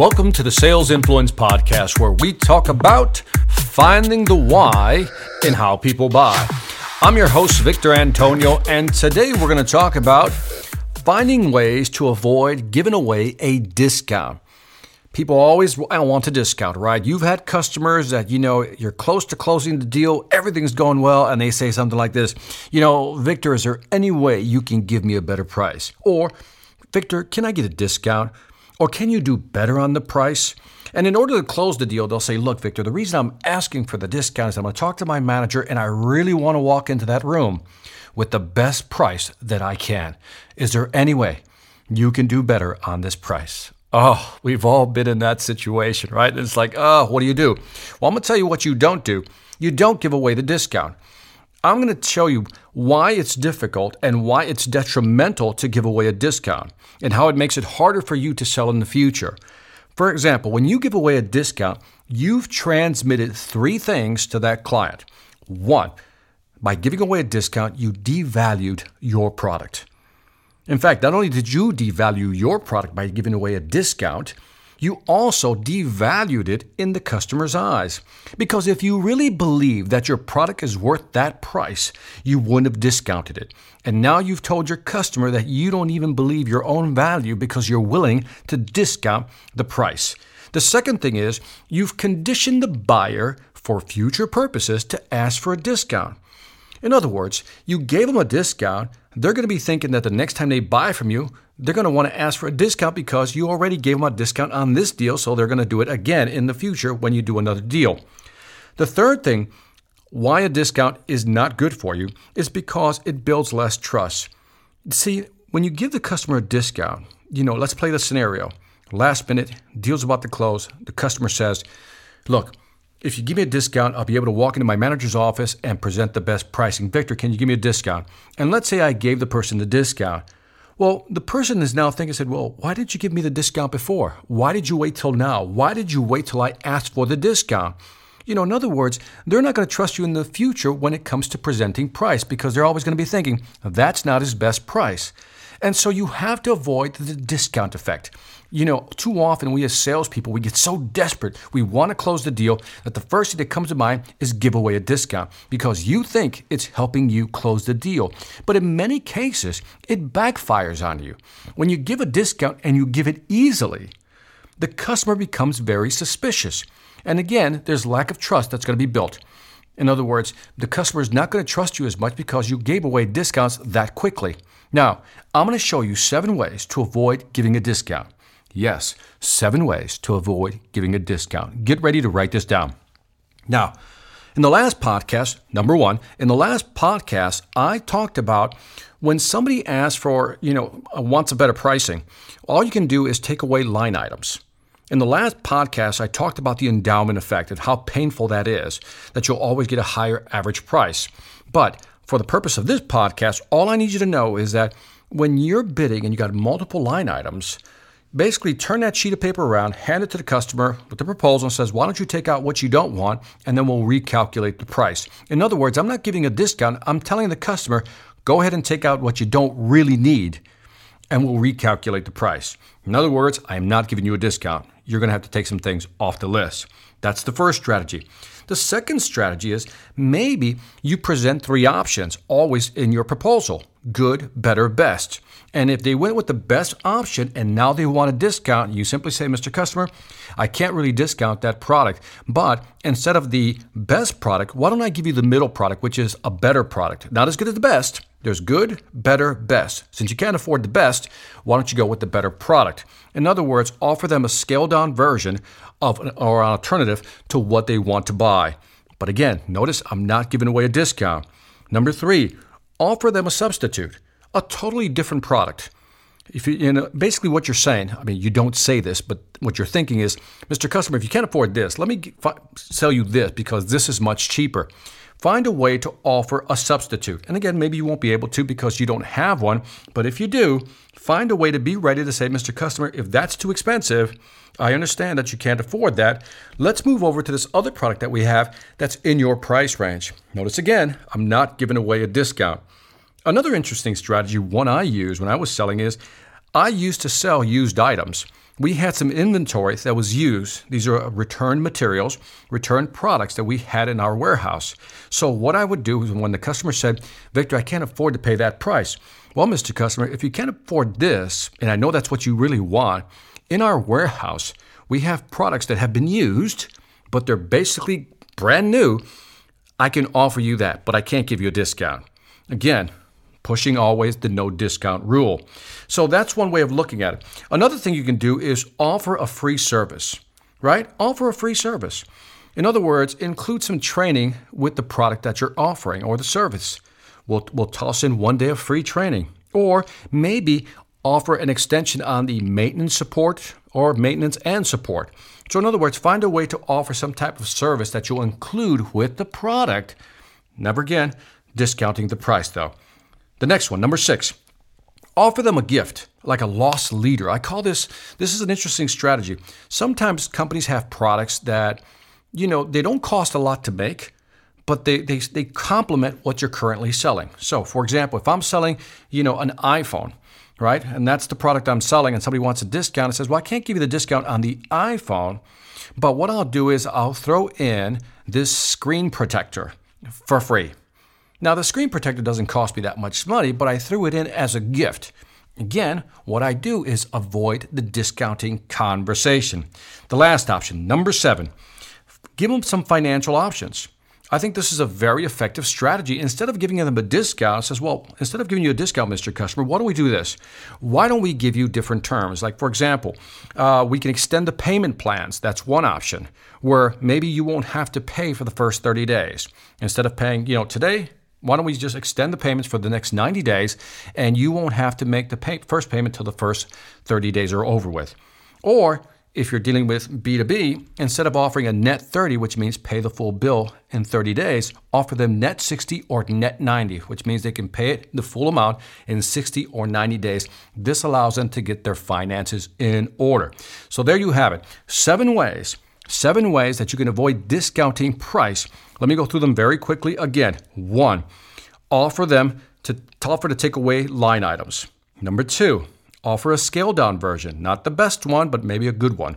Welcome to the Sales Influence Podcast, where we talk about finding the why in how people buy. I'm your host, Victor Antonio, and today we're going to talk about finding ways to avoid giving away a discount. People always want a discount, right? You've had customers that, you know, you're close to closing the deal, everything's going well, and they say something like this, you know, Victor, is there any way you can give me a better price? Or, Victor, can I get a discount? Or can you do better on the price? And in order to close the deal, they'll say, Look, Victor, the reason I'm asking for the discount is I'm going to talk to my manager and I really want to walk into that room with the best price that I can. Is there any way you can do better on this price? Oh, we've all been in that situation, right? It's like, oh, what do you do? Well, I'm going to tell you what you don't do. You don't give away the discount. I'm going to show you why it's difficult and why it's detrimental to give away a discount and how it makes it harder for you to sell in the future. For example, when you give away a discount, you've transmitted three things to that client. One, by giving away a discount, you devalued your product. In fact, not only did you devalue your product by giving away a discount, you also devalued it in the customer's eyes. Because if you really believe that your product is worth that price, you wouldn't have discounted it. And now you've told your customer that you don't even believe your own value because you're willing to discount the price. The second thing is you've conditioned the buyer for future purposes to ask for a discount. In other words, you gave them a discount, they're going to be thinking that the next time they buy from you, they're going to want to ask for a discount because you already gave them a discount on this deal, so they're going to do it again in the future when you do another deal. The third thing, why a discount is not good for you, is because it builds less trust. See, when you give the customer a discount, you know, let's play the scenario. Last minute, deal's about to close. The customer says, Look, if you give me a discount, I'll be able to walk into my manager's office and present the best pricing. Victor, can you give me a discount? And let's say I gave the person the discount. Well, the person is now thinking, said, well, why didn't you give me the discount before? Why did you wait till now? Why did you wait till I asked for the discount? You know, in other words, they're not going to trust you in the future when it comes to presenting price because they're always going to be thinking, that's not his best price. And so you have to avoid the discount effect. You know, too often we as salespeople, we get so desperate, we want to close the deal that the first thing that comes to mind is give away a discount because you think it's helping you close the deal. But in many cases, it backfires on you. When you give a discount and you give it easily, the customer becomes very suspicious. And again, there's lack of trust that's going to be built. In other words, the customer is not going to trust you as much because you gave away discounts that quickly. Now, I'm going to show you seven ways to avoid giving a discount. Yes, seven ways to avoid giving a discount. Get ready to write this down. Now, in the last podcast, number one, in the last podcast, I talked about when somebody asks for, you know, uh, wants a better pricing, all you can do is take away line items. In the last podcast, I talked about the endowment effect and how painful that is, that you'll always get a higher average price. But for the purpose of this podcast, all I need you to know is that when you're bidding and you got multiple line items, basically turn that sheet of paper around, hand it to the customer with the proposal and says, why don't you take out what you don't want and then we'll recalculate the price. In other words, I'm not giving a discount. I'm telling the customer, go ahead and take out what you don't really need and we'll recalculate the price. In other words, I am not giving you a discount. You're going to have to take some things off the list. That's the first strategy. The second strategy is maybe you present three options always in your proposal good, better, best. And if they went with the best option and now they want a discount, you simply say, Mr. Customer, I can't really discount that product. But instead of the best product, why don't I give you the middle product, which is a better product? Not as good as the best. There's good, better, best. Since you can't afford the best, why don't you go with the better product? In other words, offer them a scaled down version of an, or an alternative to what they want to buy. But again, notice I'm not giving away a discount. Number three, offer them a substitute, a totally different product. If you, you know, basically what you're saying, I mean, you don't say this, but what you're thinking is, Mr. Customer, if you can't afford this, let me sell you this because this is much cheaper. Find a way to offer a substitute. And again, maybe you won't be able to because you don't have one, but if you do, find a way to be ready to say, Mr. Customer, if that's too expensive, I understand that you can't afford that. Let's move over to this other product that we have that's in your price range. Notice again, I'm not giving away a discount. Another interesting strategy, one I use when I was selling, is I used to sell used items. We had some inventory that was used. These are returned materials, returned products that we had in our warehouse. So, what I would do is when the customer said, Victor, I can't afford to pay that price. Well, Mr. Customer, if you can't afford this, and I know that's what you really want, in our warehouse, we have products that have been used, but they're basically brand new. I can offer you that, but I can't give you a discount. Again, pushing always the no discount rule. So that's one way of looking at it. Another thing you can do is offer a free service, right? Offer a free service. In other words, include some training with the product that you're offering or the service. We'll, we'll toss in one day of free training. Or maybe offer an extension on the maintenance support or maintenance and support. So, in other words, find a way to offer some type of service that you'll include with the product. Never again discounting the price, though. The next one, number six, offer them a gift like a loss leader. I call this this is an interesting strategy. Sometimes companies have products that you know, they don't cost a lot to make, but they they they complement what you're currently selling. So, for example, if I'm selling, you know, an iPhone, right? And that's the product I'm selling and somebody wants a discount and says, "Well, I can't give you the discount on the iPhone, but what I'll do is I'll throw in this screen protector for free." Now, the screen protector doesn't cost me that much money, but I threw it in as a gift. Again, what I do is avoid the discounting conversation. The last option, number seven, give them some financial options. I think this is a very effective strategy. Instead of giving them a discount, says, well, instead of giving you a discount, Mr. Customer, why don't we do this? Why don't we give you different terms? Like, for example, uh, we can extend the payment plans. That's one option where maybe you won't have to pay for the first 30 days. Instead of paying, you know, today, why don't we just extend the payments for the next 90 days and you won't have to make the pay- first payment till the first 30 days are over with? Or if you're dealing with B2B, instead of offering a net 30, which means pay the full bill in 30 days, offer them net 60 or net 90, which means they can pay it the full amount in 60 or 90 days. This allows them to get their finances in order. So there you have it. Seven ways Seven ways that you can avoid discounting price. Let me go through them very quickly again. One, offer them to, offer to take away line items. Number two, offer a scaled down version, not the best one, but maybe a good one.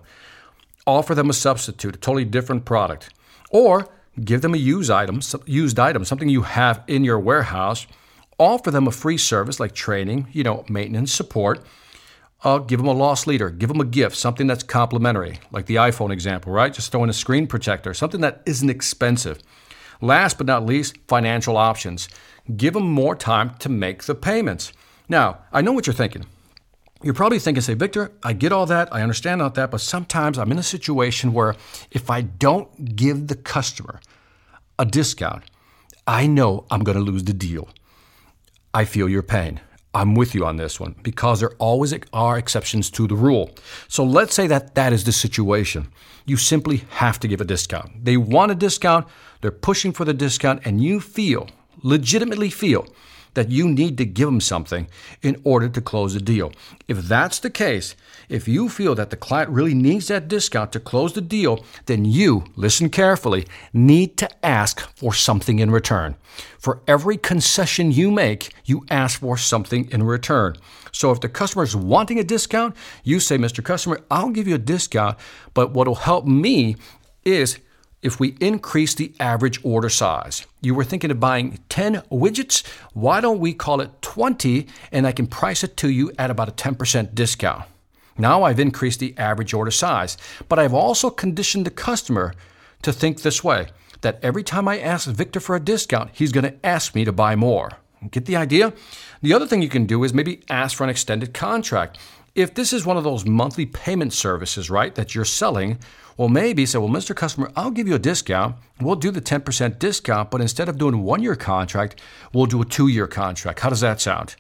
Offer them a substitute, a totally different product. Or give them a used item, used item, something you have in your warehouse. Offer them a free service like training, you know, maintenance, support uh, give them a loss leader, give them a gift, something that's complimentary, like the iPhone example, right? Just throw in a screen protector, something that isn't expensive. Last but not least, financial options. Give them more time to make the payments. Now, I know what you're thinking. You're probably thinking, say, Victor, I get all that, I understand all that, but sometimes I'm in a situation where if I don't give the customer a discount, I know I'm going to lose the deal. I feel your pain. I'm with you on this one because there always are exceptions to the rule. So let's say that that is the situation. You simply have to give a discount. They want a discount, they're pushing for the discount, and you feel, legitimately feel, that you need to give them something in order to close the deal. If that's the case, if you feel that the client really needs that discount to close the deal, then you, listen carefully, need to ask for something in return. For every concession you make, you ask for something in return. So if the customer is wanting a discount, you say, Mr. Customer, I'll give you a discount, but what will help me is if we increase the average order size. You were thinking of buying 10 widgets? Why don't we call it 20 and I can price it to you at about a 10% discount? Now I've increased the average order size, but I've also conditioned the customer to think this way that every time I ask Victor for a discount, he's going to ask me to buy more. Get the idea? The other thing you can do is maybe ask for an extended contract. If this is one of those monthly payment services, right, that you're selling, well, maybe say, well, Mr. Customer, I'll give you a discount. We'll do the 10% discount, but instead of doing one year contract, we'll do a two year contract. How does that sound?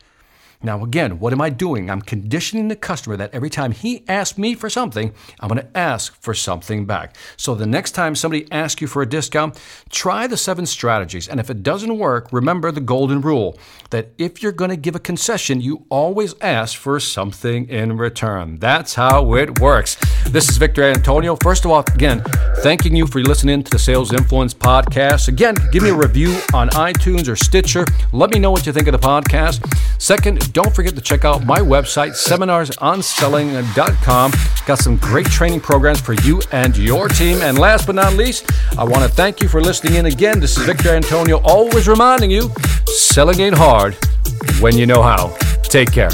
Now, again, what am I doing? I'm conditioning the customer that every time he asks me for something, I'm going to ask for something back. So the next time somebody asks you for a discount, try the seven strategies. And if it doesn't work, remember the golden rule that if you're going to give a concession, you always ask for something in return. That's how it works. This is Victor Antonio. First of all, again, thanking you for listening to the Sales Influence podcast. Again, give me a review on iTunes or Stitcher. Let me know what you think of the podcast. Second, don't forget to check out my website, seminarsonselling.com. Got some great training programs for you and your team. And last but not least, I want to thank you for listening in again. This is Victor Antonio, always reminding you selling ain't hard when you know how. Take care.